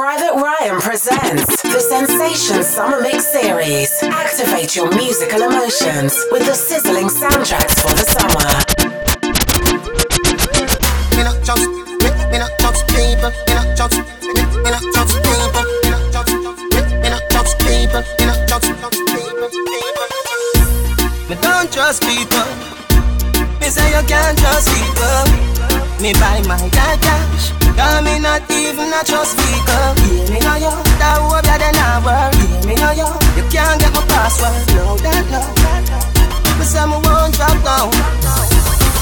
Private Ryan presents the Sensation Summer Mix Series. Activate your musical emotions with the sizzling soundtracks for the summer. Me not me, me not people, me not me, me not people, me not people, me not people. Me don't trust people. Me say you can't trust people. Me buy my cash Cause me not even a trust vehicle Hear me now yo That hope that they not work Hear me now yo You can't get my password. No that no Me say me won't drop down.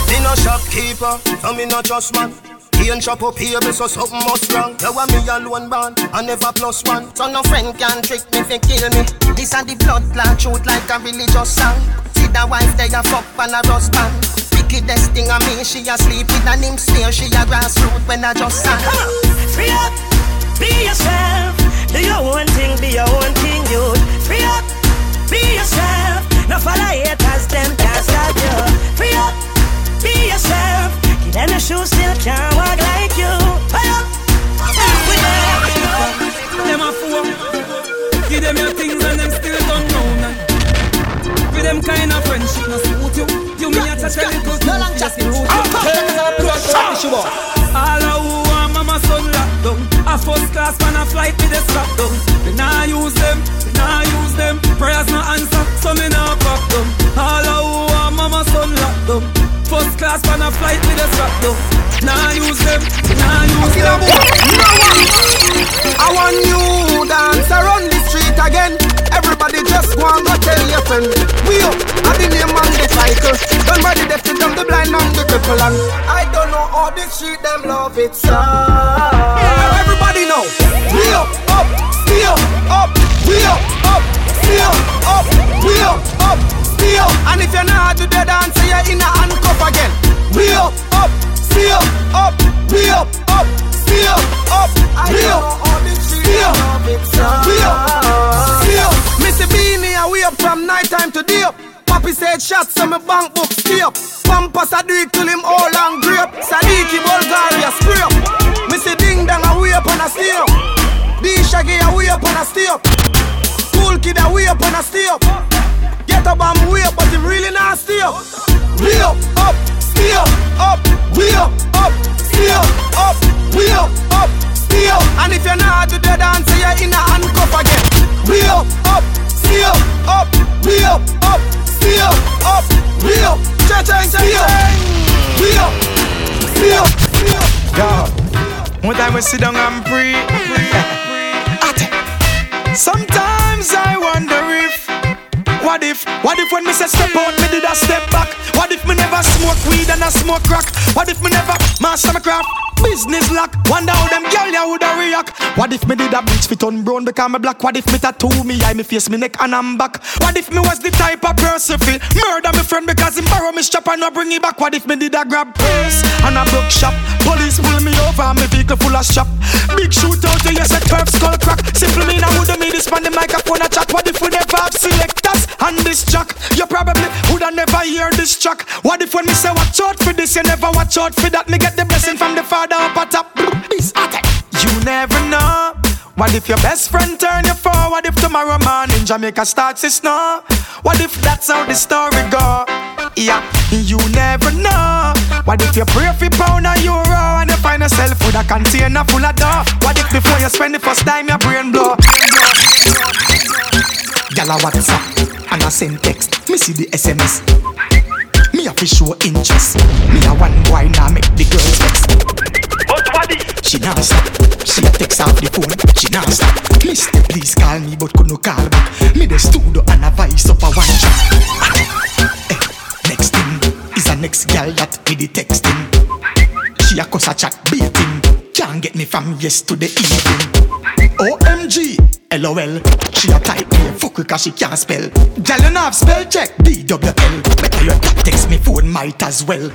Me no shopkeeper So me no trust man and chop up here, so something must wrong. You want me alone born, I never plus one. So no friend can trick me, fi kill me. This a the blood clot truth like a religious song. See the wife they a fuck and a rust band wickedest thing of me. She asleep with an him sneer. She a grassroot when I just sang. Come on, Free up, be yourself. Do your own thing, be your own thing, you. Free up, be yourself. No follow haters, them can't stop you. Free up, be yourself. Them your shoes, still can't walk like you. Free up, with them. Them a fool. Give them your things and them still don't know none. For them kind of friendship, no suit you. You me a touch a little No long chat All a who want mama son locked down A first class man a flight with a strap down Me nah strap down Nah use them, nah use them. I want you dance around the street again. Everybody just and go tell your friend. We up, I the name on the cycle. Don't body deaf to them, the blind and the cripple And I don't know how the street them love it so. Everybody know. We up, up, still up We up, up, still up We up, up, still And if you're not do the dance, you're in a handcuff again We up, up, still up up, We up, up, still up up, We up, still We up, still Missy Beanie, I way up from night time to day up. Papi said shots, so my bank book stay up. Pampas, I do it till him all and grape. Sadiki, Bulgaria, spray up. Missy Ding Dang, I way up on a stay up. D Shaggy, I way up on a stay up. Cool Kid, I way up on a stay up. Get up, I'm way up, but him really not stay up. Way up, up, up, up, way up, up, up, up, way up, up. And if you're not do the dance, you're in a handcuff again. We up, up, up, up, we up, up, up, up, we up, cha cha cha We up, stay up, stay. Yo, one time we sit down and pray. Sometimes I wonder if, what if, what if when me say step out, me did a step back? What if me never smoke weed and I smoke crack? What if me never master my craft? Business lock. Wonder how them girl ya woulda react. What if me did a bleach fit on brown become me black? What if me tattoo me eye, me face, me neck and I'm back? What if me was the type of person fi murder me friend because him borrow me strap and not bring it back? What if me did a grab purse and a broke shop? Police pull me over and me vehicle full of shop. Big shootout, yes a turf skull crack. Simple me now woulda me this on the microphone a chat. What if we never have selectors and this jack? You probably woulda never hear this track. What if when me say watch out for this, you never watch out for that? Me get the blessing from the father up at top. You never know. What if your best friend turn you for? What if tomorrow morning Jamaica starts to snow? What if that's how the story go? Yeah, you never know. What if you pray for pound or euro and you find yourself with a container full of dough? What if before you spend the first time your brain blow? Gala WhatsApp and I send text. Me see the SMS. Me have to show interest. Me a one boy now make the girls vex. She not stop. She a text off the phone. She not stop. Mister, please call me, but could no call back. Me the studio and a voice up a one track. Eh, next thing is a next girl that with the texting. She a cuss a chat baiting. Can't get me from yes to the evening. OMG, LOL. She a type me fuck cause she can't spell. Girl, you have spell check. D-W-L. Better you text me phone might as well.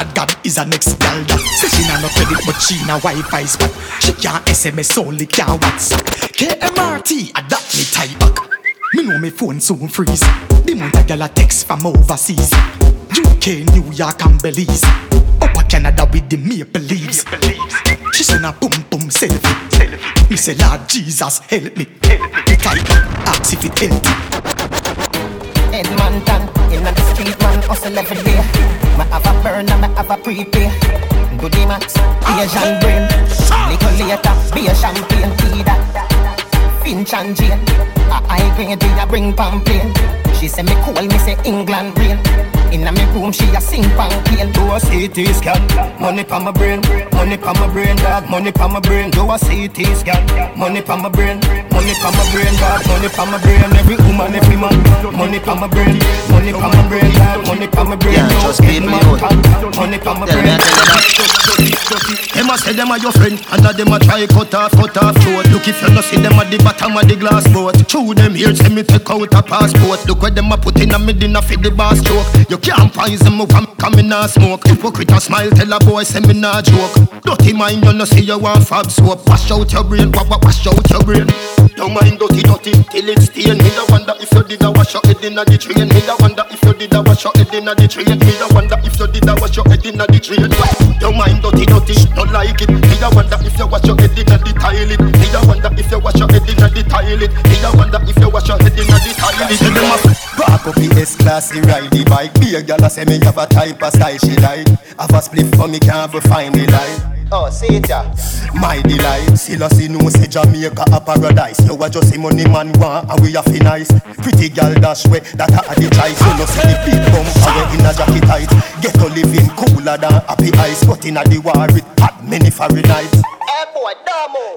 God, God is a next gal that Say she nah no credit but she na Wi-Fi spot She can't SMS only can't WhatsApp KMRT, that me tie back Me know me phone soon freeze The month a gal a text from overseas UK, New York and Belize. Upper Canada with the maple leaves. She send a boom boom selfie. Me say Lord Jesus help me. The type ask if it healthy. Edmonton, in the street man hustle every day. Me have a burn and me have a prepay. Do the max, Asian brain. Little later, be a champagne tea that. Finch and Jane, a high grade we a bring pamphlet. She say me cool, me say England rain. Inna me room, she a sing pan pain. Do a CT scan, money pa my brain, money pa my brain, dog, money pa my brain. Do a CT scan, money pa my brain, money pa my brain, dog, money pa my brain. Every woman, every man, money pa my brain, money pa my brain, dog, money pa my brain. Yeah, just people you would. money pa my Tell me, brain. tell you. Them a say them a your friend, and that them a try cut off, cut off throat. Look if you no see them at the bottom of the glass boat. Through them here, say me take out a passport. Look where them a put in a me dinner for the bar stroke. You can't poison me from coming a smoke. Hypocrite a smile, tell a boy say me nah joke. Dirty mind, you no see you want fab soap. Wash out your brain, wa- wa- wash out your brain. Don't mind dirty, dirty till it stain. Me da wonder if you did a wash your head inna the train. Me da wonder if you did a wash your head inna the train. Me da wonder if you wash your head inna the train. Don't mind dirty, dirty, don't like it. Me da wonder if you wash your head inna the toilet. Me da wonder if you wash your head inna the toilet. Me da wonder if you wash your head inna the toilet. A Park up the S-Class, he ride the bike Be a gal a say me have a type of style she like Have a spliff for me can't find the light Oh, see it, yeah. My delight, a see no say Jamaica a paradise You a just see money man want and we a fi nice Pretty gal dash way, that a the choice You know see the big bumper we in a jacket tight Get to living cooler than happy ice But in a the war it hot many Fahrenheit Hey, boy.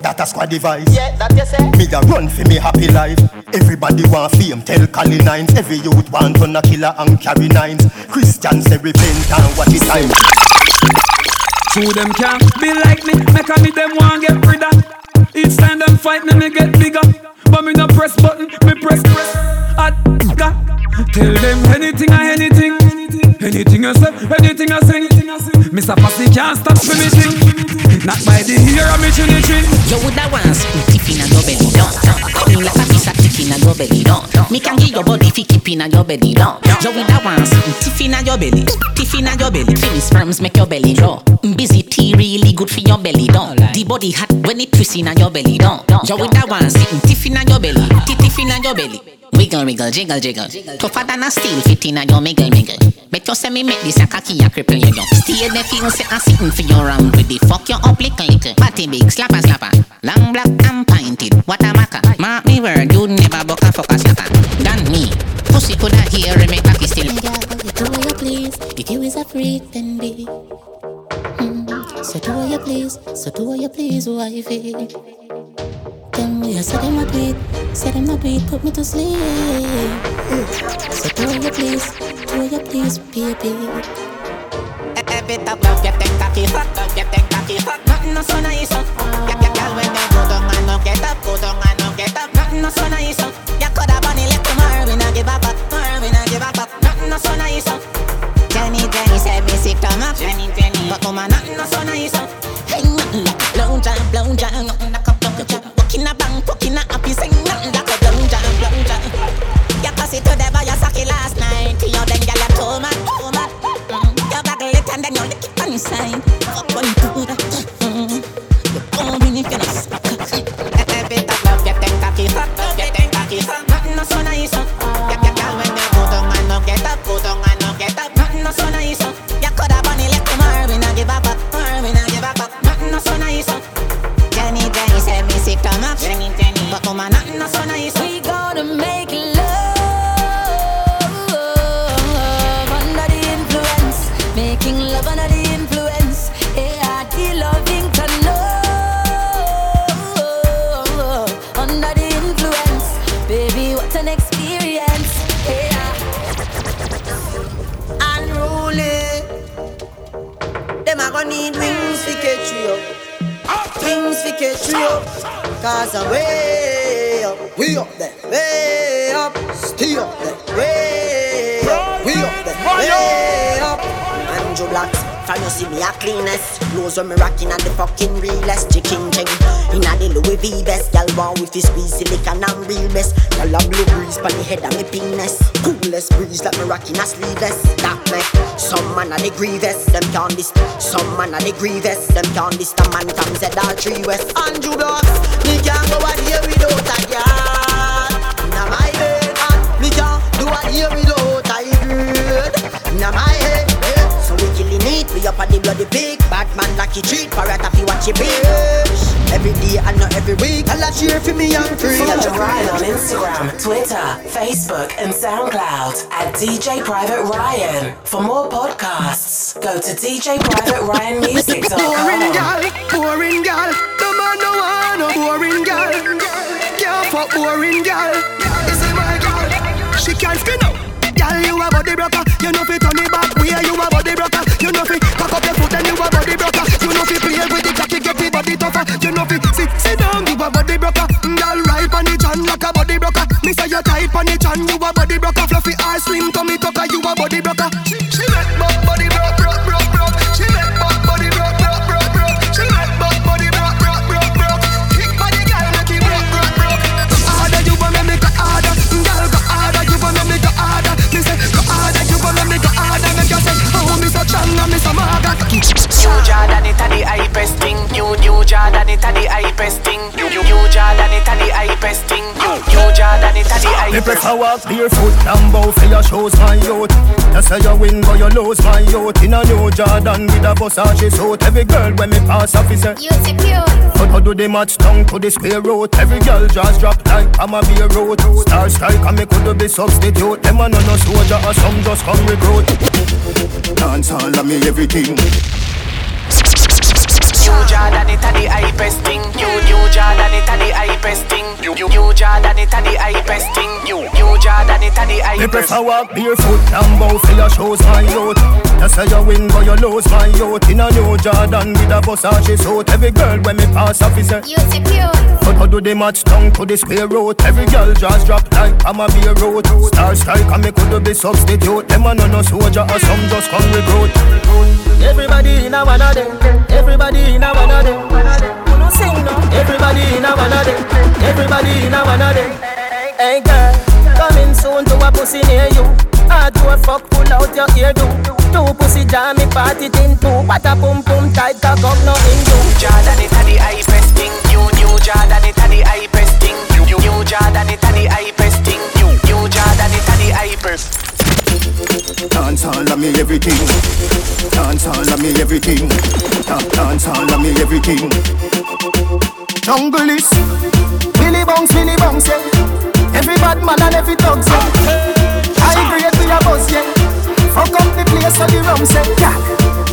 That a squad device Yeah, that you say. Me a run for me happy life. Everybody want fame, tell Cali nines. Every youth want to a killer and carry nines. Christians say repent and watch it time. True them can't be like me, make a me them want get rid of. Each time them fight me, me get bigger. But me no press button, me press press. Ga. Tell them anything or anything. Anything you say, anything I sing. Mr. Passy can't stop for me thing. Not by the ear of me chinny chin. You woulda once tiff inna your belly down. Me like a piece of tiff inna your belly down. Me can give your body fi keep inna your belly down. You woulda once tiff inna your belly, tiff inna your belly. Feel sperms make your belly draw. Busy tea really good for your belly down. The body hot when it twist inna your belly down. You woulda once tiff inna your belly, tiff inna your belly. Wiggle, wiggle, jiggle, jiggle. Tougher than a steel, fit inna your miggle, miggle. Bet you say me make this a cocky a cripple you down. Stay there feel say I'm sitting for your round with the fuck you up lick lick. Party big, slapper slapper. Long black and pinted, what a maca. Mark me word, you never buck a fuck a slacker. Than me. Pussy coulda hear me cocky still. Girl, do what you please. If you is a freak, then be. Mm. So do what you please. So do what you please, wifey. Them way I say them a tweet, say them a tweet, put me to sleep. So do what you please, do what you please, baby. Every top love you think cocky hot, love you think cocky hot. Nothing no so nice. Yeah, yeah, girl, when they go down and no get up, go down and no get up. Nothing no so nice, uh. You coulda bunny left tomorrow, we not give up, tomorrow we not give up. Nothing no so nice. Jenny, Jenny said me sick to my Jenny, Jenny, but woman, nothing no so nice. Hey, nothing like blow job, blow job, nothing like a a a a. You pass it to the you suck it last night. You, then too mad. Mm. You then you on. Fuck when you Cause I'm way up. We up there. Way up. Stay up there. Way up. We up there. Way up. And you blocks. From you see me a cleanest Nose when me rocking at the fucking realest Chicken ching Inna the Louis V best Y'all want with his squeeze silicon and real best Y'all a blue breeze pon the head of me penis Coolest breeze like me rocking a sleeveless That make some man a the grievous Them can't this Some man a the grievous Them can't this The man from ZR3 West Andrew Blocks Me can't go out here without a killing up on the bloody pig Bad man lucky treat Parrot if you watch your bitch Every day and not every week I'll cheer for me and free Follow Ryan on Instagram, Twitter, Facebook, and SoundCloud at DJ Private Ryan. For more podcasts, go to Boring DJPrivateRyanMusic.com. gal, boring gal. No man no want no boring gal. Can't fuck boring gal. This is my gal. She can't skin up. Gal, you a body broker. You know fi turn it back. Where you a body broker. Tougher. You know fi sit sit down, you a body broker. Gal, right on the chan like a body broker. Me say you tight on the chan, you a body broker. Fluffy ass, slim tummy tucker, you a body broker. Me prefer walk barefoot bow for your shows, my youth. You say you win, but you lose, my youth. In a new Jordan with a Versace suit. Every girl when me pass off is a You secure. But how do they match down to the square root? Every girl just drop like I'm a beer road. Star strike and me could be substitute. Them a no no soldier or some just come recruit. Dance all of me everything. New Jordan it a the hypest thing. New New Jordan it a the hypest thing. New New New Jordan it a the hypest thing. New New Jordan it a the Me hypest. prefer walk barefoot and bow for your shows, my youth. You say you win, but you lose, my youth. In a new Jordan with a Versace suit. Every girl when me pass off is a You secure. But how do they match down to the square root? Every girl just drop like I'm a beer road. Star strike and me could be substitute. Them a no no soldier or some just come recruit. Everybody in a one of them. Everybody in a one of them. No sing no. Everybody in a one of them. Everybody in a one of them. Hey girl, coming soon to a pussy near you. Hard to a fuck, pull out your ear do. Two pussy jam me party tin two. What a pum pum tight cock up no in you. Jordan it a the hypest thing. New New Jordan it a the hypest thing. New New Jordan it a the hypest thing. New New Jordan it a the hypest. Dance all of me everything. Dance all of me everything. Da- Dance all of me everything. Jungle is Billy Bounce, Billy Bounce, yeah. Every bad man and every dog, yeah. I agree with your boss, yeah. Fuck up the place so the rum say, yeah.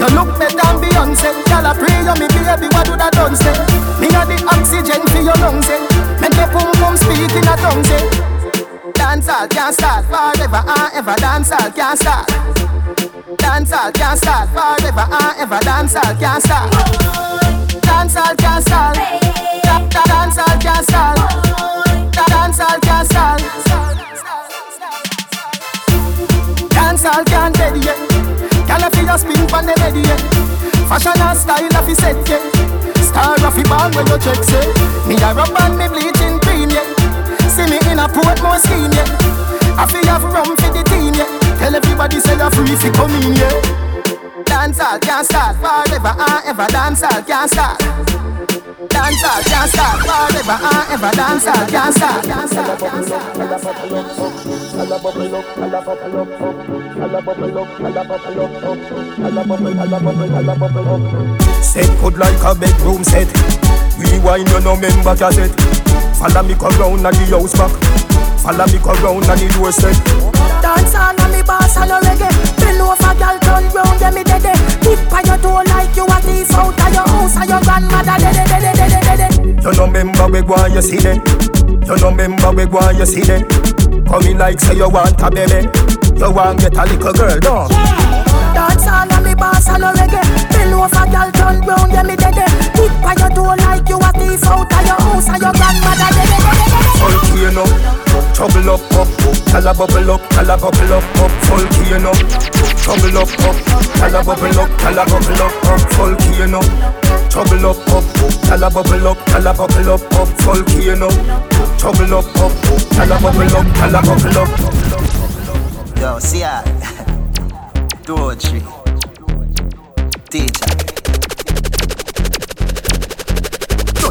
You look better than Beyonce. Girl, I pray you me baby, what would I done say? Me got the oxygen for your lungs, eh. Make the pum pum speak in a tongue, eh. Dancehall can't start forever and ever. Dancehall can't start. Dancehall can't start forever and ever. Dancehall can't start. Dancehall can't start. Da- da- Dancehall can't start. Da- Dancehall can't start. Dancehall can't dead yet. Girl, if you spin pon the ready yet. Fashion and style of set yeah. Star of the band when you check say. Me a rub and me bleaching cream yeah. See me in a Portmore scheme, yeah. I feel have rum for the team, yeah. Tell everybody say you're free fi come in, yeah. Dancehall can't start forever and ever. Dancehall can't start. Dancehall can't start forever and ever. Start. Dancehall can't start. Set good like a bedroom set. Rewind you no member cassette. Follow me come round at the house back. Follow me come round at the doorstep. Dance on a me boss and a reggae Bend over girl turn round yeah me dead Tip on your toe like you a thief out of your house And your grandmother dead dead dead dead dead You no member we go you see them. You no member we go you see them. Come in like say you want a baby. You want get a little girl, no? Dance on a me boss and a reggae Bend over girl turn round yeah me dead Tip on your toe like you a thief out of your house And your grandmother dead up, trouble up, up. Tell a bubble up, tell a bubble up, up, full key, you. Trouble up, up, tell a bubble up, tell a bubble up, up, full key, you. Trouble up, up, tell a bubble up, tell a bubble up, up, full key, you. Trouble up, up, tell a bubble up, tell a bubble up. Yo, see ya. Two or three. Teacher.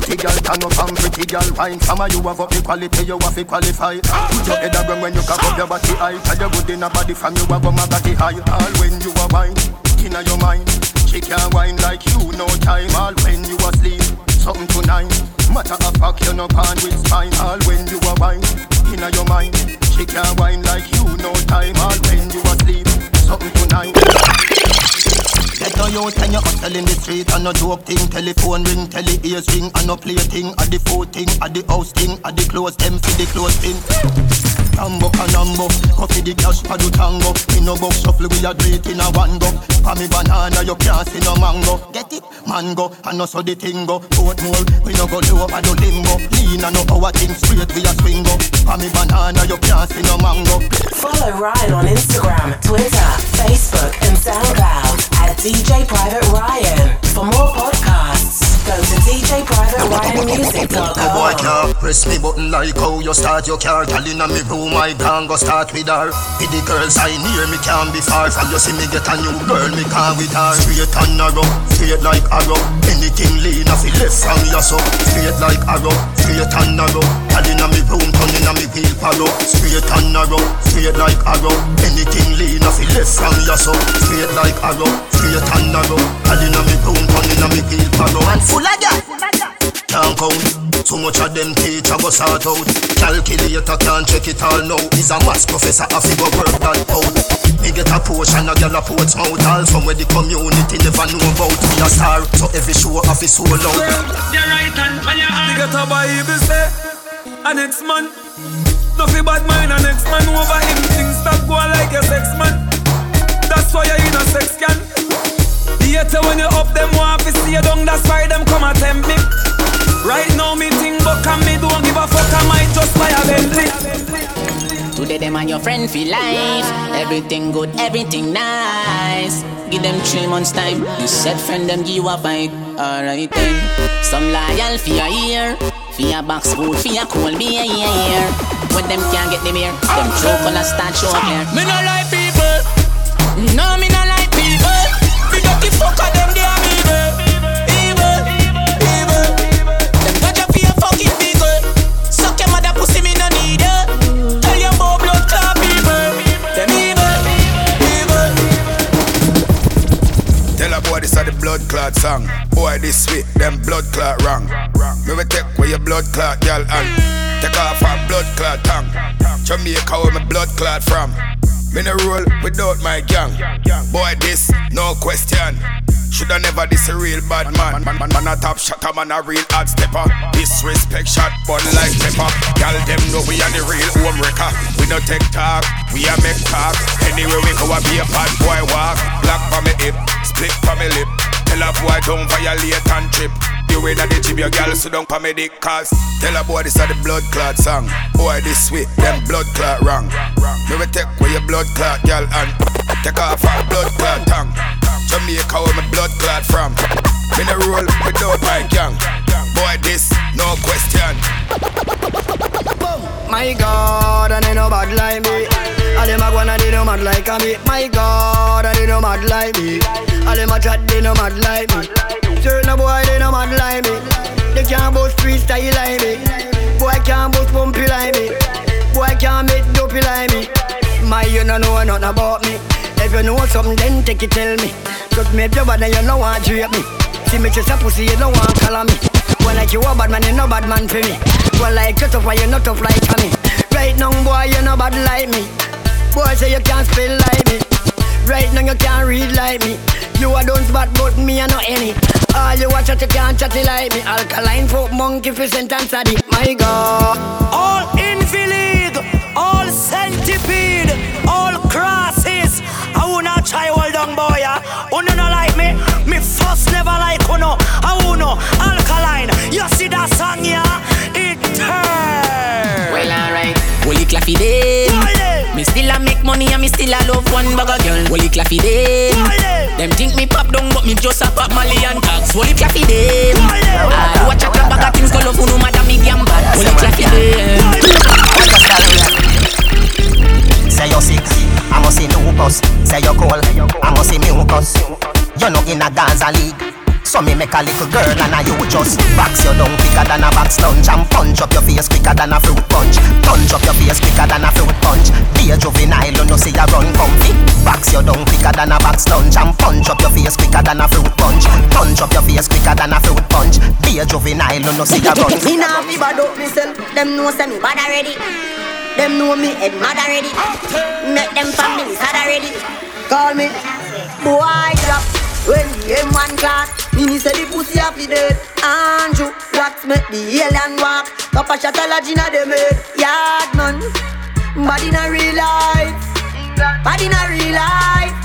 Dirty girl turn up and pretty girl wine. Some of you have up equality, you have to qualify. Put your head around when you cock up your body high. Tell you good in a body from you have my body high. All when you are wine, inna your mind. She can't wine like you, no time. All when you asleep, something tonight. Matter of fact, you no pan with spine. All when you are wine, inna your mind. She can't wine like you, no time. All when you asleep, something tonight. a youth and you hustle in the street and no joke thing. Telephone ring, tele ears ring and no play thing At the food thing, at the house thing, at the clothes them for the clothes thing. Tambo canambo, coffee the cash for the tango. Me no box shuffle, we a do in a one go. For me banana, you can't see no mango. Get it, mango, and no so the thing go. Boat more, we no go low, I do limbo Lean and no power thing, straight we a swing go For me banana, you can't see no mango. Follow Ryan on Instagram, Twitter, Facebook, and SoundCloud at DJ Private Ryan. For more podcasts, go to A boy DJPrivateRyanMusic.com. can't press me button like how you start your car. Girl inna me room, I can go start with her. With the girls I near me can't be far. From you see me get a new girl, me can with her. Straight and narrow, straight like arrow. Anything lean off it left from your so Straight like arrow, straight and narrow. Girl inna me room, turn inna me wheel follow Straight and narrow, straight like arrow. Anything lean off it left from your so Straight like arrow, straight and narrow. Girl inna me room, inna me wheel follow Man full of that. can't count. Too much of them teacher go sort out. Calculator can't check it all now. He's a maths professor, I figure work that out. Me get a portion, a girl a ports mouth. All from where the community never know about. Me a star, so every show off is so loud. Your right hand on your arm. You get a Bible say, a next man. Nothing bad mind, a next man over him. Things stop going like a sex man. That's why you're in a sex can. The hater when you up them want to see you down. That's why them come attempt me. Right now me think but can me don't give a fuck. I might just buy a Bentley. Today them and your friend feel life Everything good, everything nice Give them three months time You said friend them give you a fight Alright then Some loyal for your ear For your box food, for your cool beer. When them can't get them here Them choke on a start show up here Me no like people. No, me no clot song. Boy, this sweet, them blood clot wrong. Me we take where your blood clot, girl, and take off our blood clot tongue. Jamaica where my blood clot from. Me no roll without my gang. Boy, this no question. Shoulda never this a real bad man. Man, man, man a top shotter, man a real hard stepper. Disrespect shot, bun like pepper. Gal them know we are the real home wrecker. We no take talk, we a make talk. Anywhere we go, I be a bad boy walk. Black for me hip, split for me lip. Tell a boy don't violate and trip. You in the gym, your girl so don't pa me dick cause Tell a boy this are the blood clot song. Boy this sweet, them blood clot wrong. Me we take where your blood clot girl and Take off our blood clot tongue. Jamaica where my blood clot from. Me no roll without my gang Boy this, no question. My God, and they no bad like me. Them a gonna they no mad like me. My God, they no mad like me. All them a chat they no mad like me. Certain boy they no mad like me. They can't boast freestyle like me. Boy can't boast bumpy like me. Boy can't make dopey like me. My you no know nothing about me. If you know something, then take it tell me. Just make your bad and you know want to drape me. See me just a pussy, you don't want color me. Well like you a bad man, you no bad man for me. Well like you tough, you not tough like me. Right now, boy, you no bad like me. Boy say you can't spell like me. Right now you can't read like me. You a don't bad, but me a no any. All you watch out, you can't chatty like me. Alkaline folk monkey for sentence the my God. All infilig, all centipede, all crosses. I wanna try hold on boy, ya. Uno no like me, me first never like uno. I uno alkaline. You see that song, yeah? It turn. Well alright Holy claffy oh, them Me still a make money and me still a love one bag girl. Holy claffy oh, them. Them think me pop down, but me just a pop Molly and tags. Holy claffy them. I watch a clap bag of things go love no matter me gamba. Holy claffy them. Say you're sick, I must see lupus. Say you're cold, I must see mucus. You're not in a Gaza league. So me make a little girl and a you just box your down quicker than a box lunch and punch up your face quicker than a fruit punch. Punch up your face quicker than a fruit punch. Be a juvenile, you know see ya run comfy. Box your down quicker than a box lunch and punch up your face quicker than a fruit punch. Punch up your face quicker than a fruit punch. Be a juvenile, you know see ya run. Me nah fi bad up myself. Them know say me bad already. Them know me head mad already. Make them family sad already. Call me boy drop when the M1 class. Me say the pussy happy dead. Andrew wax make the alien walk. Papa shot a lodge inna them head. Yard man, in a real life. In a real life.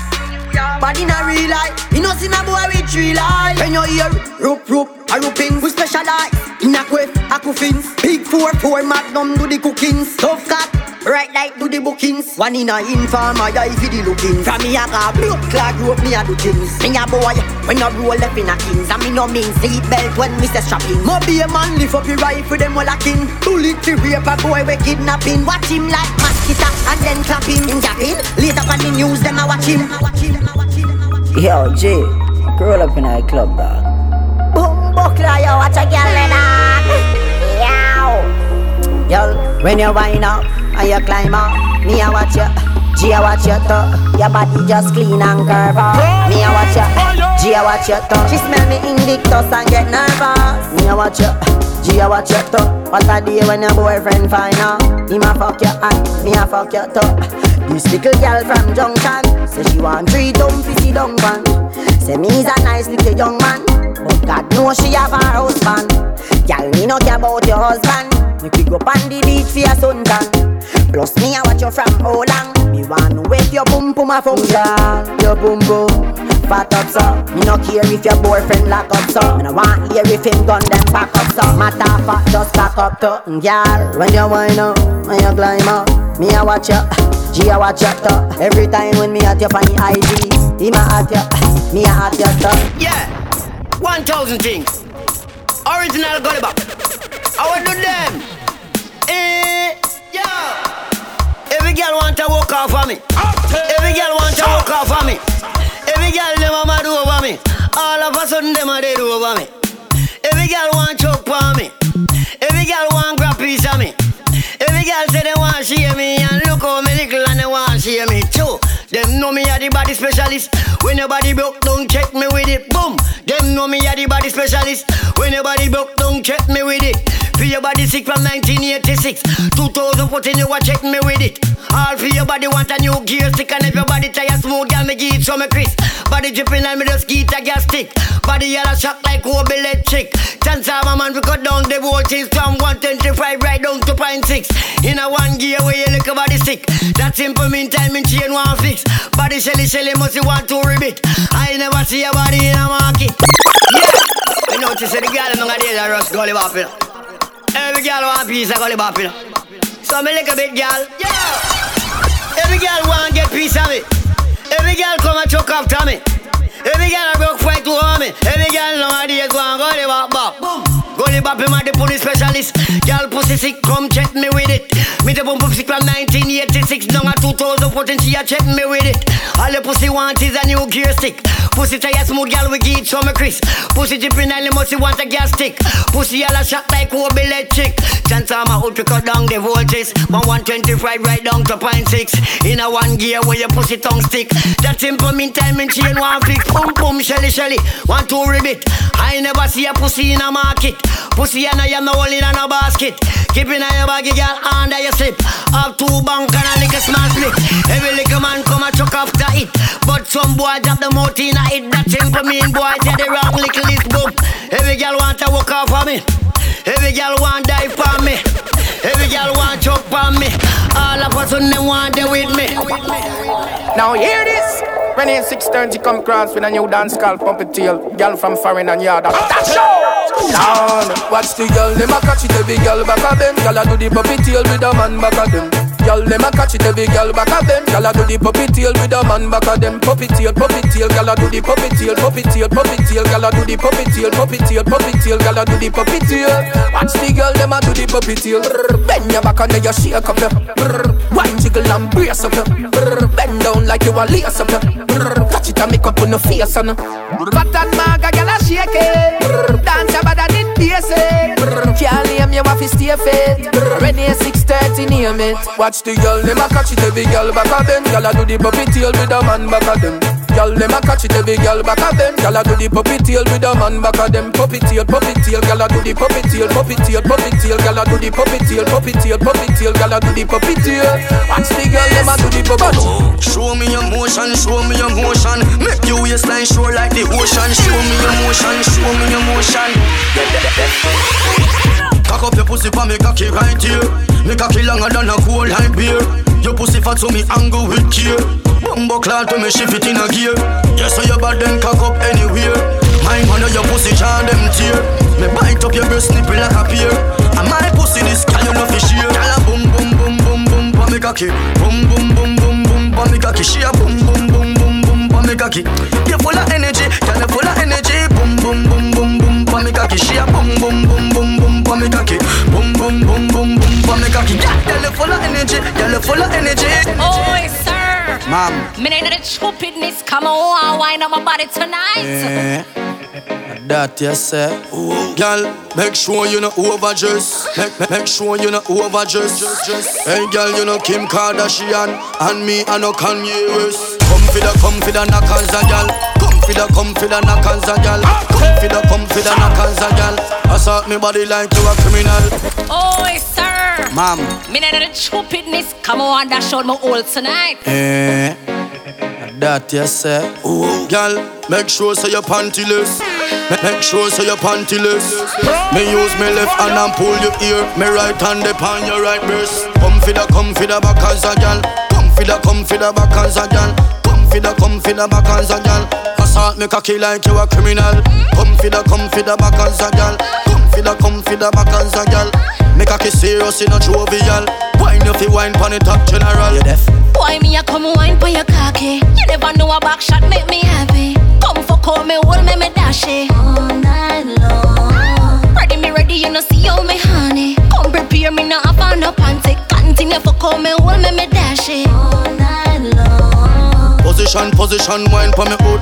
In a real life. You know see a boy with three life. When you hear rope rope a roping, we specialize in a quiff, a coffins. Big four four magnum do the cooking. Tough cat. Right like do the bookings. One in a inform I die for the looking From me a got blood clot group me a do things Me a boy when I roll up in a kings. And me no mean seat belt when me say strapping. Mo be a man lift up your rifle them all a king. Bullet to rape a boy we kidnapping. Watch him like mosquito and then clap him yapping Later on the news them a watch him. Yo, G, roll up in a club, dog. Boom buckler yo watch a girl me dog Yow. When you wind up and you climb up Me a watch you G a watch you too Your body just clean and curve up. Me a watch you G a watch you too She smell me invictus and get nervous. Me a watch you G a watch you too What a day when your boyfriend find out. Him a fuck you and me a fuck you too This little girl from Junction Say she want three dumb pissy dung pan Say me's a nice little young man But God knows she have a husband. Girl me no care about your husband. You could go on the beach for your suntan Plus me I watch you from how long. Me want to wake your boom boom a function. Your boom boom. Fat up so Me no care if your boyfriend lock up so Me no want hear if him gun them back up so Matter fat just back up to Girl when you wind up When you climb up Me I watch you G I watch you too Every time when me at your funny IG Him a at you Me a at you too Yeah, 1000 things. Original Gully Bop. I want do them. Eh, yeah. Every girl want to walk off of me. Every girl want to walk off of me. Every girl them a mad over me. All of a sudden them a dead over me. Every girl want choke on me. Every girl want grab piece of me. Every girl say they want share me know me a the body specialist. When your body broke, don't check me with it. Boom. Them know me a the body specialist. When your body broke, don't check me with it. Feel your body sick from 1986. 2014, you a check me with it. All for your body want a new gear stick and if your body tire smooth, girl me give it some me Chris. Body dripping and me just get a gas stick. Body yellow shock like Kobe electric. Chance of a man we cut down the voltage from 125 right down to 0.6. In a one gear where you look body sick. That simple mean time in chain one fix. Body shelly shelly must you want to ribbit. I never see a body in a market. Yeah, I that the girl in the days are rush gully know. Every girl want piece of gully bop, you know. So me like a bit girl. Yeah. Every girl want get piece of me. Every girl come and choke after me. Every girl a broke fight to me. Every girl nowadays and gully bop bop. Gully bop him at the police specialist. Girl pussy sick, come check me with it. Me the boom boom sick from 1986 down at 2014. She a check me with it. All the pussy want is a new gear stick. Pussy tire smooth, girl we give it some Chris. Pussy dripping and the musty want a gas stick. Pussy all a shot like Kobe electric. Chance I'm a out to cut down the voltage. From 125 right down to 0.6. In a one gear where your pussy tongue stick. That simple mean time and chain one fix. Boom boom shelly shelly. One two ribbit. I never see a pussy in a market. Pussy and I am no in a basket. Keeping a your baggy girl under your slip. Up two bank and a little small split. Every little man come and chuck after it. But some boy drop the mouth in a it. That simple mean boy say the wrong little list boom. Every girl want to walk off of me. Every girl want die for me. Every girl want choke for me. All of us on them want they with me. Now hear this. When in 630 come cross with a new dance called Pump It Tail. Girl from foreign and yard. That show! Down. Watch the girl, them a catch it every girl back of them. Girl a do the puppy tail with a man back of them. Girl, them a catch it every girl back of them. Girl a do the puppy tail with a man back of them. Puppy tail, puppy tail. Girl a do the puppy tail, puppy tail, puppy tail. Girl a do the puppy tail, puppy tail, puppy tail. Girl a do the puppy tail. Watch the girl, them a do the puppy tail. Bend your back and then you shake up your. Wine jiggle and brace up your. Bend down like you a lace up your. Catch it and make up on the face on. Fat and maga, girl a shake it. Dance about that it. Can't name you have to stay fit. Ready 630 name it. Watch the girl, them a catch it every girl back of them. Girl a do the puppy tail with a man back of them. Girl, them a catch it every girl back of them. Girl a do the puppy tail with a man back of them. Puppy tail, puppy tail. Girl a do the puppy tail, puppy tail, puppy tail. Girl a do the puppy tail, puppy tail, puppy tail. Girl a do the puppy tail. Watch the girl, them a do the puppy. Show me your motion, show me your motion. Make your waistline show like the ocean. Show me your motion, show me your motion. Cock up your pussy for me cocky right here. Me cocky longer than a cool like beer. Your pussy fat so me angle with care. Bumbo cloud to me shift it in a gear. Yes, so your bad then cock up anywhere. My man your pussy jar them tear. Me bite up your breast nipple like a pear. And my pussy this girl you know fi share. Gyal boom boom boom boom boom for me cocky. Boom boom boom boom boom for me cocky. She a boom boom boom boom boom for me cocky. You full of energy, gyal full of energy. Boom boom boom boom boom for me cocky. She a boom boom boom boom boom for me cocky. Boom boom boom boom boom for me cocky. Gyal you full of energy, gyal you full of energy. Oi, sir. Mom. Me ain't the stupidness. Come on, wine on my body tonight. Yeah. That you say, girl, make sure you not overdress. Make, make, make sure you not overdress. Hey, girl, you know Kim Kardashian and me, I know Kanye West. Come for the, come for the knockers, uh, girl. For the, come for the knockers, a girl. Come for the, come for the knockers, a girl. Assault me body like you a criminal. Oi, sir. Mom. Me ain't the stupidness. Come on, dash out my old tonight. Eh, that you say. Ooh, girl, make sure so your pantyless. Ma- Make sure so your pantyless. Me use me left hand and pull your ear. Me right hand upon your right breast. Come for the, come for the back as a girl. Come for the, come for the back as a girl. Come for the, come for the back as a girl. Assault me cocky like you a criminal. Come for the, come for the back as a girl. Come for the, come for the back as a girl. Me cocky serious in a jovial. Wine if you wine pon the top general. You deaf? Boy, me a come wine for your cocky. You never know a back shot make me happy. Come for call me, hold me, me dash it. All night long. Ready, me ready, you know see how me honey. Come prepare me now, I found no panty. Continue for call me, hold me, me dash it. All night long. Position, position, wine for me hood.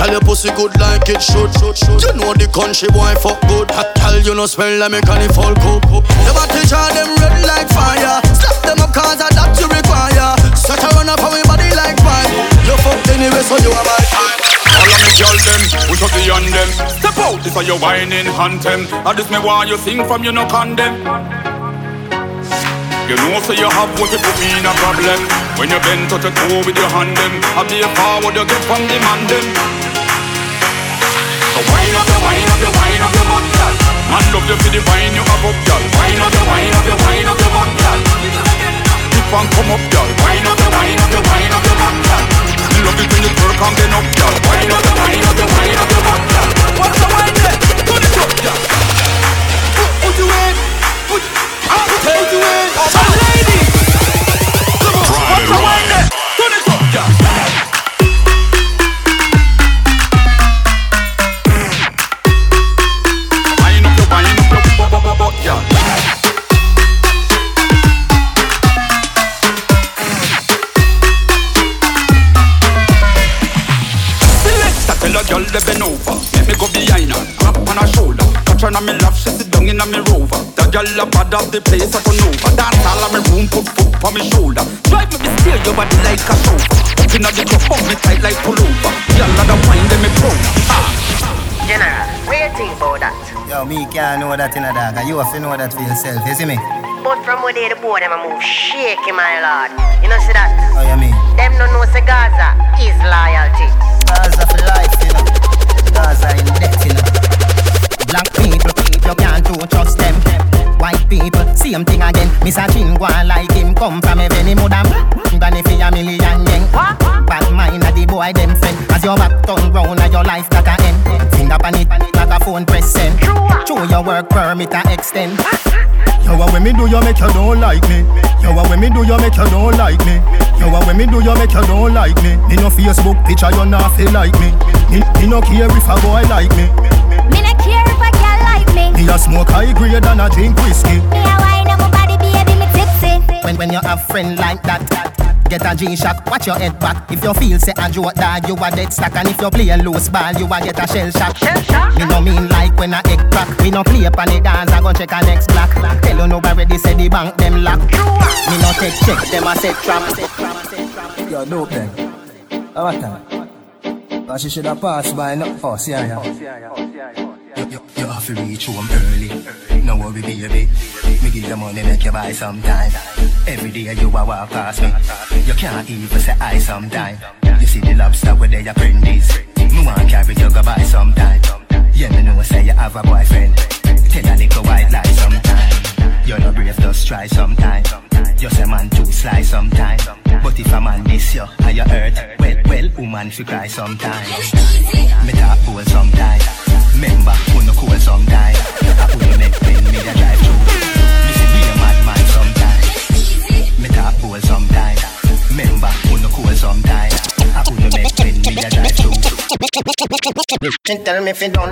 Tell your pussy good like it should, should, should. You know the country boy fuck good. I tell you no smell like me can fall cook. Never teach all them red like fire. Slap them up cause I that you require. Set a run up on me body like fire. You fuck anyway so you are my time. All of me girl them, push up beyond them. Step out, this are your whining anthem. I just me why you sing from you no condemn. You know so you have what you put me in a problem. When you bend touch a toe with your hand them, I be a forward you get from the man them. So wind up wind up wind up your butt, girl. Man love you for the wine you have up, girl. Wind up wind up your, wind up your butt, girl. Keep on come up, girl. Wind up wind up wind up your butt, girl. Love it when you twerk and bend up, girl. Wind up wind up wind up your butt, girl. What's the wine there? Turn it up, girl. Put you in, put, ah, put you in. Some come on. What's the wine there? Shoulder Catch her on me lap, she sit down in a me rover The girl a bad off the place I turn over Dance all of me room, put foot on me shoulder Drive me be steer your body like a chauffeur Up inna the club, hold me tight like pullover Girl a the wine, them me pro ah. General, what you think about that? Yo, me can't know that in a dog, and you have to know that for yourself, you see me? But from where they the board, them a move shaky, my lord. You know see that? Oh, you mean? Them no know say Gaza is loyalty. Gaza for life, you know. Gaza in debt, same thing again. Mr. Chingwa like him come from heaven, he mother than if he a million yen. Bad mind of the boy them friend. As your back turn round and your life that a end. Finger pan it like a phone press send. Show your work permit a extend. Yo, what when me do you make you don't like me? Yo, what when me do you make you don't like me? Yo, what when me do you make you don't like me? Me no Facebook picture you not feel like me. Me, me no care if a boy like me. Me me. Me a smoke high grade and a drink whiskey. Me a wine on my body, baby, me tipsy. When when you have friend like that. Get a G-Shock, watch your head back If you feel say a joke dog, you a dead stack And if you play a loose ball, you a get a shell shock Shell shock? Me no mean like when a egg crack Me no play up on the dance, I go check a next block Tell you nobody say the bank them lock Me no take check, them a set trap Yo, dope then How about that? Cause she should have passed by no Oh, see ya, yeah. You, you, you have to reach home early. No worry baby. Me give you money make you buy sometime Every day you a walk past me. You can't even say I sometime. You see the lobster where they apprentice. Me want carry you go buy sometime Yeah me know say you have a boyfriend. Tell a little white lie sometime. You're not brave just try sometime. You say man too sly sometime. But if a man miss you and you hurt? Well, well, woman fi cry sometime. Me talk cool sometime Sometime I make pain me drive be a sometime cool sometime sometime I make pain me drive She tell me if it done,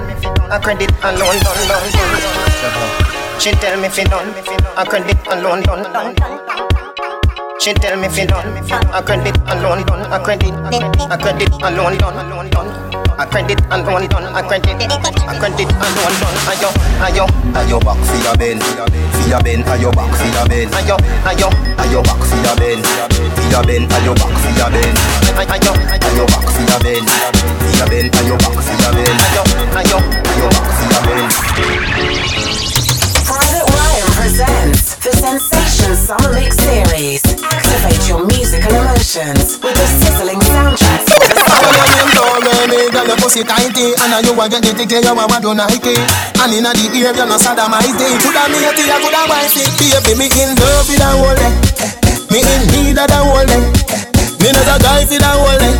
a credit alone done, done, done. She tell me if it done, credit alone done, done. She tell me if it done, a credit alone done, a credit, a credit alone done, alone done. A credit alone done, a credit, a credit alone done. Ayo, ayo, Ayo back for your bend For your bend, ayo back for your bend ayo, ayo, Ayo back for your bend For your bend, ayo back for your bend ayo, Ayo back for your bend For your bend, ayo back for your bend ayo, ayo. Ayo back for your bend Private Ryan presents the Sensation Summer Mix Series. Activate your musical emotions with the sizzling soundtrack. For the When summer. your name call me, girl, your pussy tighty And now you a get the ticket, you a want to Nike And inna the ear, you no sodomite eh? Coulda me a tea, coulda wifey Baby, me in love with that whole day. Me in need of that whole day. Me not a guy for that whole day.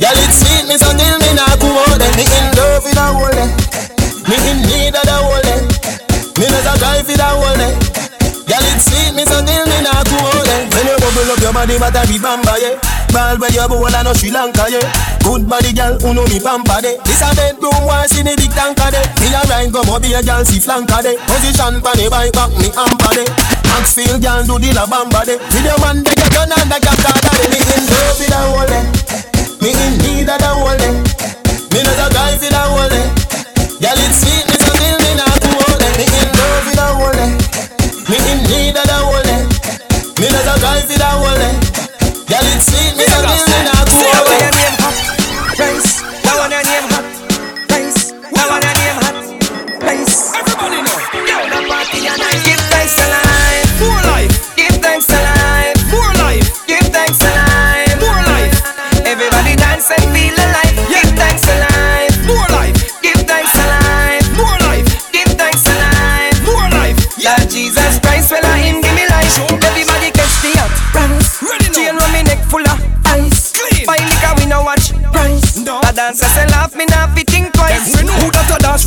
Girl, it's sweet, me so till me not go out Me in love with that whole day. Me in need of that whole day. Me not a guy for that whole day Girl, it's sweet, me so till me not out there When you bubble up your body, but I be bamba, yeah. Ball where you bowl and no Sri Lanka, yeah. Good body girl, who know me pamper, de This a bedroom, why see the big tanker, de Me a ride, come up here, girl, see flanker, de Position pan the bike, back me hamper, de Maxfield, girl, do the la bamba, de your man, they get gun and they get carter, de Me in love with that whole, de Me in need of that whole, de Me not a guy for that whole, Me not a whole, Girl, sweet, me so go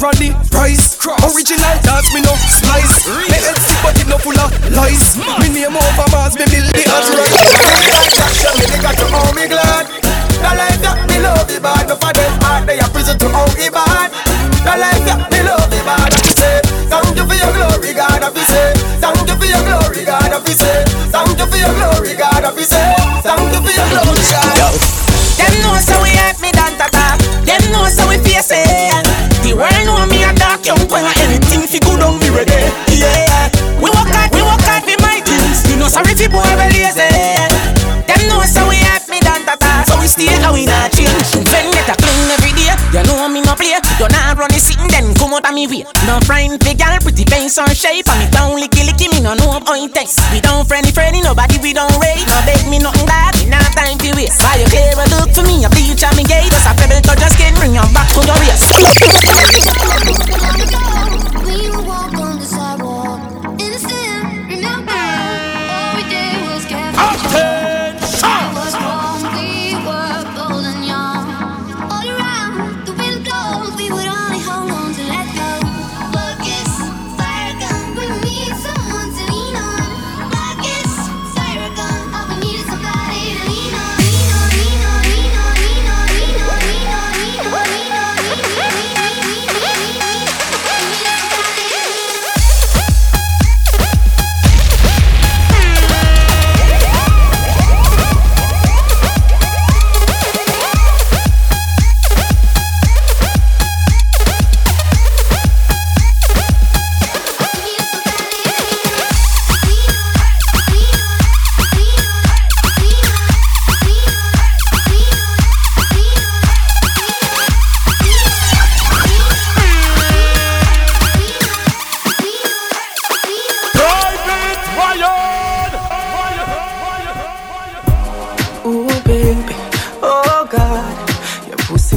dance price. Cross. Original dance me no slice. Me head sick but it no full of lies. Me name over Mars me build shape. And me down licky licky me no know how taste. We don't friendly friendly nobody we don't rate. No beg me nothing bad. Me not time fi waste. Why you clear a look for me? A bleach on me gate. Just a pebble touch your skin. Bring your back to your waist.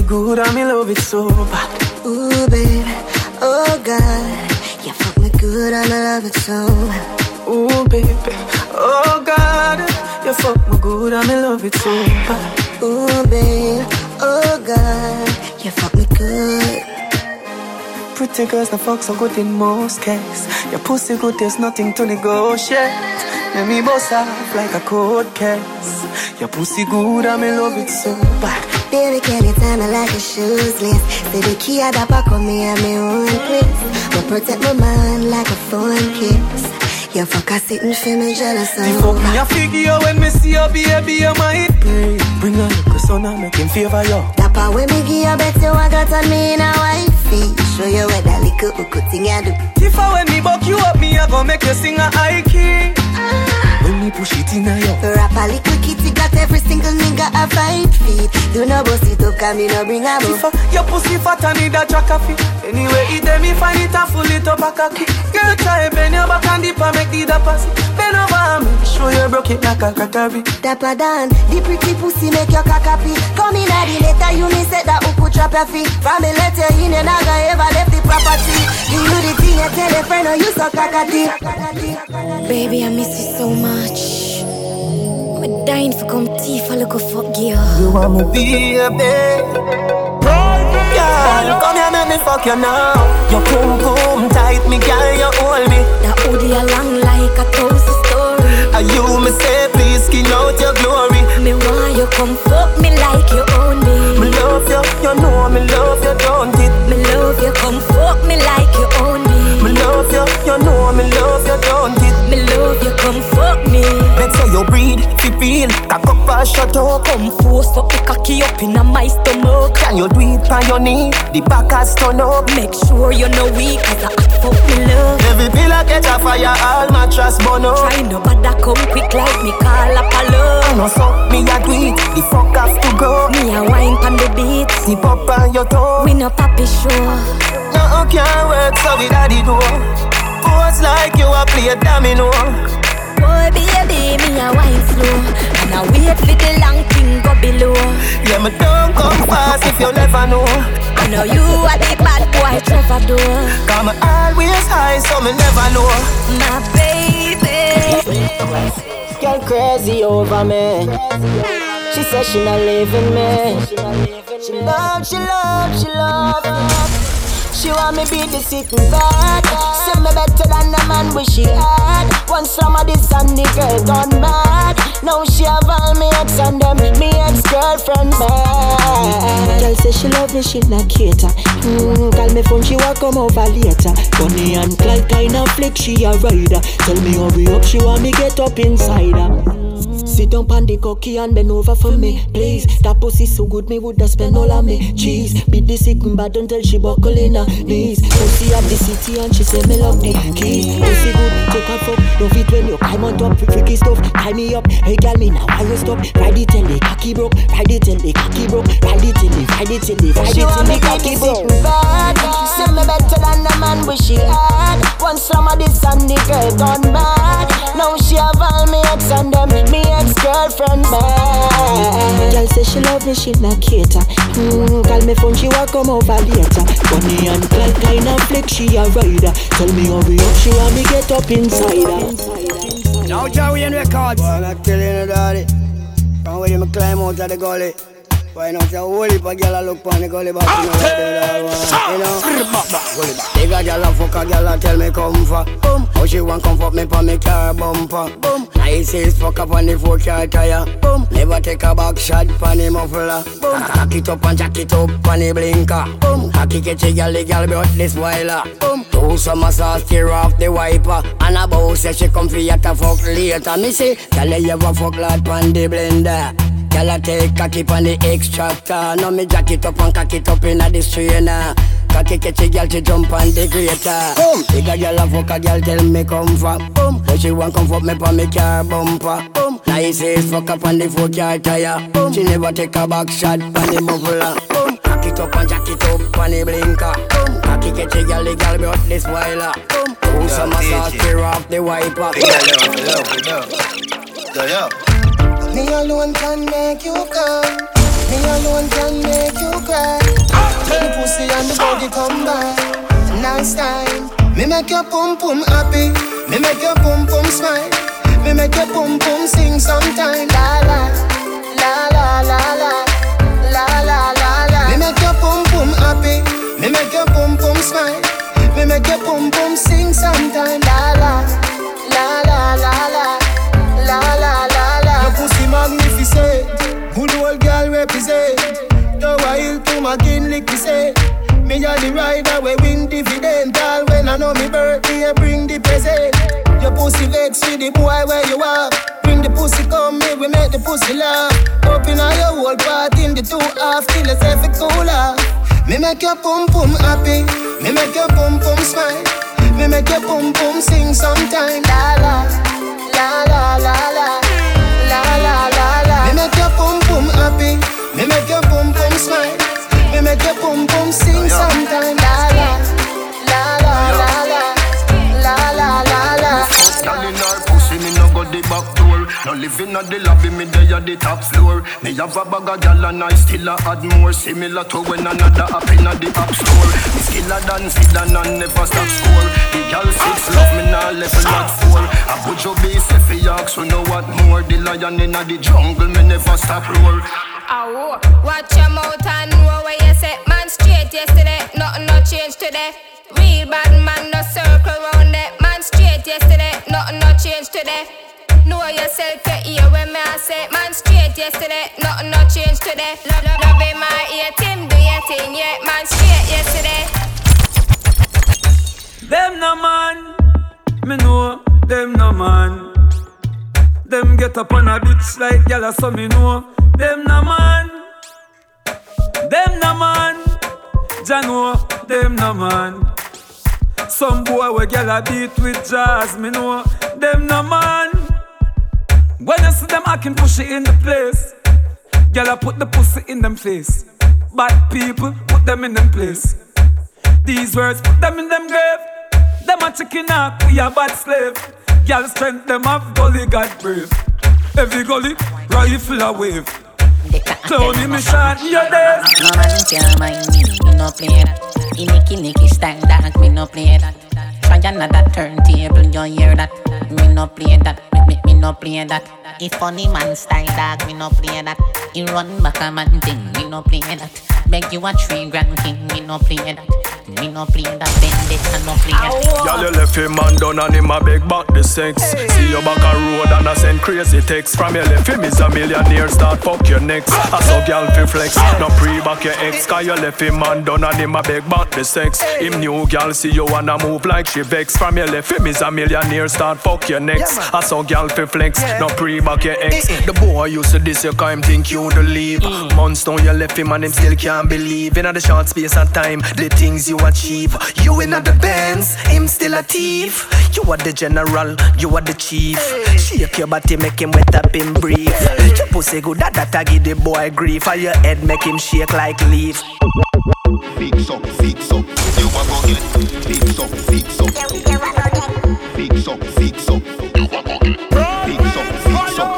Good and me love it so bad. Ooh, baby, oh God, you fuck me good I love it so. Ooh, baby, oh God, you fuck me good and me love it so bad. Ooh, baby, oh God, you fuck me good. Pretty girls, the fuck so good in most cases. Your pussy good, there's nothing to negotiate. Let me boss off like a cold case. Your pussy good, and me love it so bad. Baby, can you tell me like a shoes list? Say the key at the back of me and me own place. But protect my mind like a phone kiss. You fuck a sitting for me jealous The fuck me a figure when me see your baby, you might pay. Bring a little son and make him favor you. Dapper when me give you bet you I got on me in a wifey. Show you what that little hook thing I do. If I when me buck you up, me I go make you sing a high key. Me push it in a you. Rap a little kitty got every single nigga a five feet. Do no bust it up, come me no bring a I, your pussy fat and need a jack of it. Anyway, it them me find it and full it up a cocky. Girl, try bend your back and dip and make the da pass. Bend over me, show you broke it like a crockery. Dapper Dan, the pretty pussy make your cock happy. Come in at the letter, you me said that who could drop your feet. From the letter in, you never ever left the property. You do the thing, you tell a friend, or you so cockatty. Baby, I miss you so much. I'm dying for come teeth, I look a fuck girl. You want me baby? Girl, come here, make me fuck you now. Your boom boom tight, me girl, me say please skin out your glory? Me want you come fuck me like you own me. Me love you, you know me love you, don't you breathe, fi feel, cock up and shut up. Come force up the cocky up in a my stomach. Can you do it on your knee? The back has turn up. Make sure you know weak, cause I fuck me love. Every pillar catch a fire, all mattress burn up. Try no bother come quick like me call up a love. I know so, me a do it, the fuck has to go. Me a wine pon the beat. Zip up on your toe. We no papi show. No can't work, so we daddy do. Pose like you a play domino. Boy, baby, me a wine slow. And I wait for the long thing go below. Yeah, me don't come fast if you never know. I know you are the bad boy, do. Come always high, so me never know. My baby. Girl crazy over me. She says she not leaving me. She love, she love, she love. She want me be the sitting bad. Say me better than the man wish she had. Once some of this and the girl gone mad. Now she have all me ex and them me ex girlfriend bad. Girl say she love me, she not cater. Mm, call me phone, she want come over later. Bonnie and Clyde kind of flick, she a rider. Tell me hurry up, she want me get up inside her. Sit down on the cocky and bend over for me, please. That pussy so good, me woulda spend all of me cheese. Beat the sick bad until she buckle in her knees. Pussy at the city and she say me love the key. Pussy good, take her fuck. Love it when you climb on top, freaky stuff. Tie me up, hey girl, me now why you stop? Ride it till the cocky broke, ride it till the cocky broke, ride it till the, ride it till the, ride it till the cocky broke. Bad, say me better than the man wish she had. Once some of this and the girl gone bad. Now she have all me ex and them me ex girlfriend bad. Girl say she love me, she not cater. Mm, call me phone, she want come over later. Bonnie and Clyde kind of flick, she a rider. Tell me hurry up, she want me get up inside her. Now Joey and records. Boy, I'm not telling you, daddy. From where you climb out of the gully. Why not say whole heap of gyal a look pon the gully back you know what they want, you know? Big a gyal a fuck a gyal a tell me come for. Boom, how she want come fuck me pon me car bumper. Boom, nice is fuck up on the four car tire. Boom, never take a back shot pon the muffler. Boom, hack it up and jack it up pon the blinker. Boom, hack it get a gyal the gyal brought this whiler Boom, do some sauce tear off the wiper. And a bow say she come for you to fuck later. Me say, gyal you ever fuck lad pon the blender Girl, I take cocky on the extractor. Now me jack it up and cock it up in the strainer. Cocky catch a girl to jump on the grater. Boom. Bigger girl a fuck a girl tell me come for. Boom. But she want come fuck me pon me car bumper. Boom. Nice ass fuck up on the four car tire. Boom. She never take a back shot on the muffler. Boom. Cock it up and jack it up on the blinker. Boom. Cocky catch a girl, the girl brought this whiler. Boom. Do some massage, tear off the wiper. Yo, yo. Me alone can make you come. Me alone can make you cry. When the pussy and the body come by, nice time. Me make your pum pum happy. Me make your pum pum smile. Me make your pum pum sing sometime. La la la la la la la la la la. Me make your pum pum happy. Me make your pum pum smile. Me make your pum pum sing sometime. lick to say. Me a the rider we win dividend All when I know me birthday, I bring the present. Your pussy vex with the boy where you are. Bring the pussy come, me we make the pussy laugh. Open all your whole part in the two half Till it's every cooler Me make your pum pum happy. Me make your pum pum smile. Me make your pum pum sing sometime. La la, la la la la. La la la la. Me make your pum pum happy. Me make your pum pum smile. Me make your boom boom sing sometimes. La la, la la la la, la la la la. Standing our pussy, me no go the back door. No living at the lobby, me day at the top floor. Me have a bag of gal and I still a add more. Similar to when another up in the app store. Me still a dance, and I never stop score. The gal six love me now, level not four. A bujo be safe, so know what more. The lion in the jungle, me never stop roar. Ow, watch your mouth and know where you say. Man straight yesterday, nothing no change today. Real bad man no circle round it. Man straight yesterday, nothing no change today. Know yourself, you hear when me I say. Man straight yesterday, nothing no change today. Love, love, love in my ear, Tim do your thing, yeah. Man straight yesterday. Them no man, me know them no man. Them get up on a bitch like gyal, so me know them no man. Them no man, Jah know them no man. Some boy we gyal a beat with jazz, me know them no man. When you see them, I can push it in the place. Gyal a put the pussy in them face. Bad people put them in them place. These words put them in them grave. Them a chicken up, we a bad slave. Girl strength them have gully God brave. Every gully rifle a wave. Clowny me shot your days. No man can mind me, me no play that. He nicky nicky stand dance, me no play that. Try another turntable, you hear that? Me no play that, me, me, me no play that. If funny man style dog, me no play that. He run back a man thing, me no play that. Beg you a three grand king, me no play that. Me no play that, bend it and no play that. Y'all you left him man down and him a beg back the sex. See you back a road and I send crazy text. From your left him is a millionaire start fuck your next. I saw girl fi flex No pre back your ex. Cause you left him man down and him a beg back the sex. Him new girl see you wanna move like she vex. From your left him is a millionaire start fuck your next. I saw girl fi flex No pre back your ex. Eh, eh. The boy used to this you can't him think you to leave Months mm. down you left him and him still can't believe. In the short space of time the things you achieve. You in the bands him still a thief. You are the general you are the chief. Shake your body make him wet up in brief. Your pussy good that that I give the boy grief. Or your head make him shake like leaf. Fix up, fix up, you a go get. Fix up, fix up, fix up, fix up, you a go get. Fix up, fix up,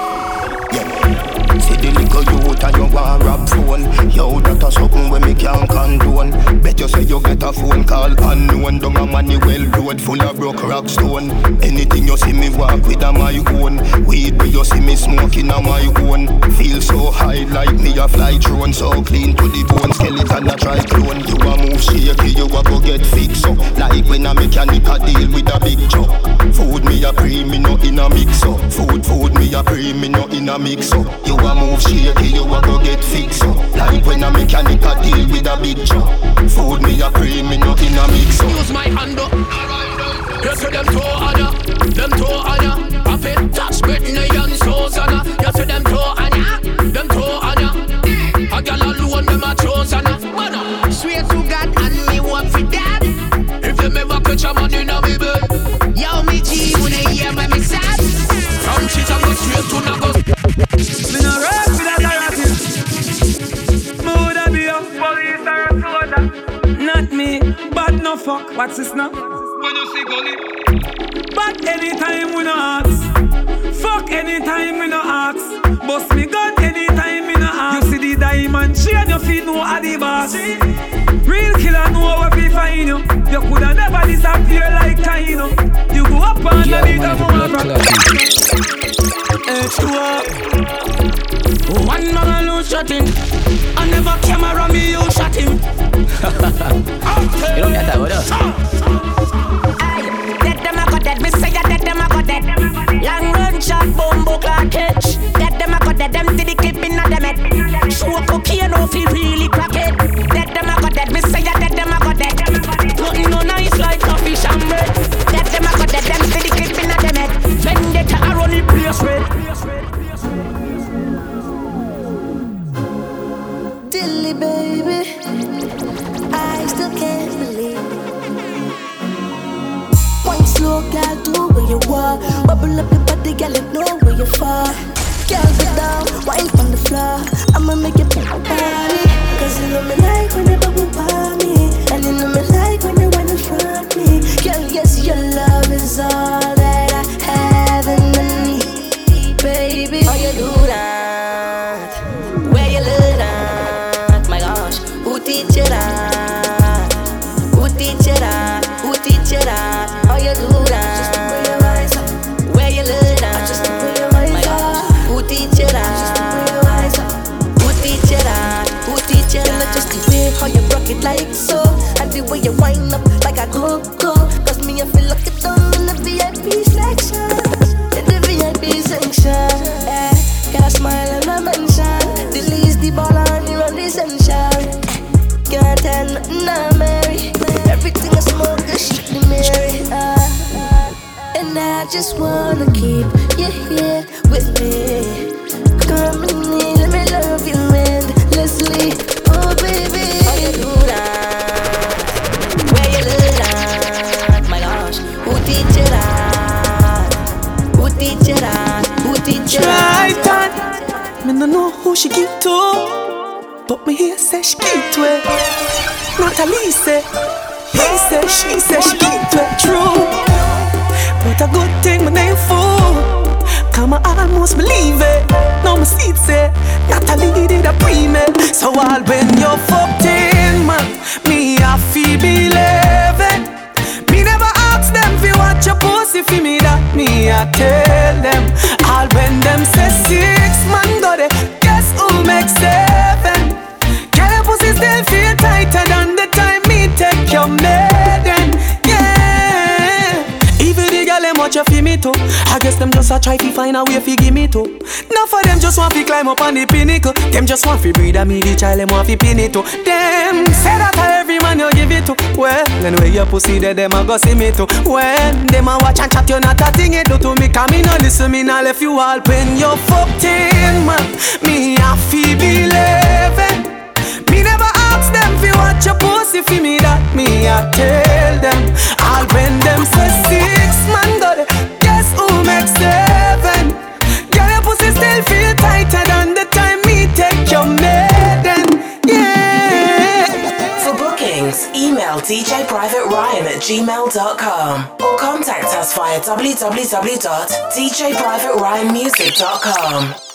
yeah. See the little youth and you want rap phone. Yo, that a something when me can't condone. Bet you say you get a phone call unknown. Down a Manuel road full of broke rock stone. Anything you see me walk with a my own. Weed where you see me smoking a my own. Feel so high like me a fly drone. So clean to the bone, skeleton a try clone. You a move shaky, you a go get fixed up. Like when a mechanic a deal with a big job. Food me a pre, me no in a mix up. Food, food me a pre, me no in a mix up. You a move shaky, you a go get fixed up a big joke. Fuck. What's now? When you see gully. But anytime we no ask. Fuck anytime we no ask. Bust me gun anytime we no ask. You see the diamond are the boss. Real killer know where we find you. You coulda never disappear like Kaino. You go up underneath the mother. H2O. One man alone shot him. I never camera me, you shot him. You don't say, she say she to it. True, but a good thing my name fool. Come I almost believe it. Now my seat say eh? Natalie did a pre me. So all when you're fucked in, man, me I feel believe it. Me never ask them fi watch your pussy fi me that me I tell them. All when them say six man got it, guess who make seven? Girl your pussy still feel tighter than the time me take your maiden. I guess them just a try to find a way fi give me to. Now for them just want fi climb up on the pinnacle. Them just want fi breed a me the child them want fi pin it too. Them say that a every man you give it to. Well, anyway your pussy there them a go see me too. When them a watch and chat you not a thing it do to me. Come me no listen me nah left you all when you fucked in man. Me a fi believe. Me never ask them fi watch your pussy fi me that me I tell them. All when them say six man guess who make seven? Girl your pussy still feel tighter than the time me take your maiden. Yeah. For bookings, email djprivateryan at gmail.com or contact us via www.djprivateryanmusic.com.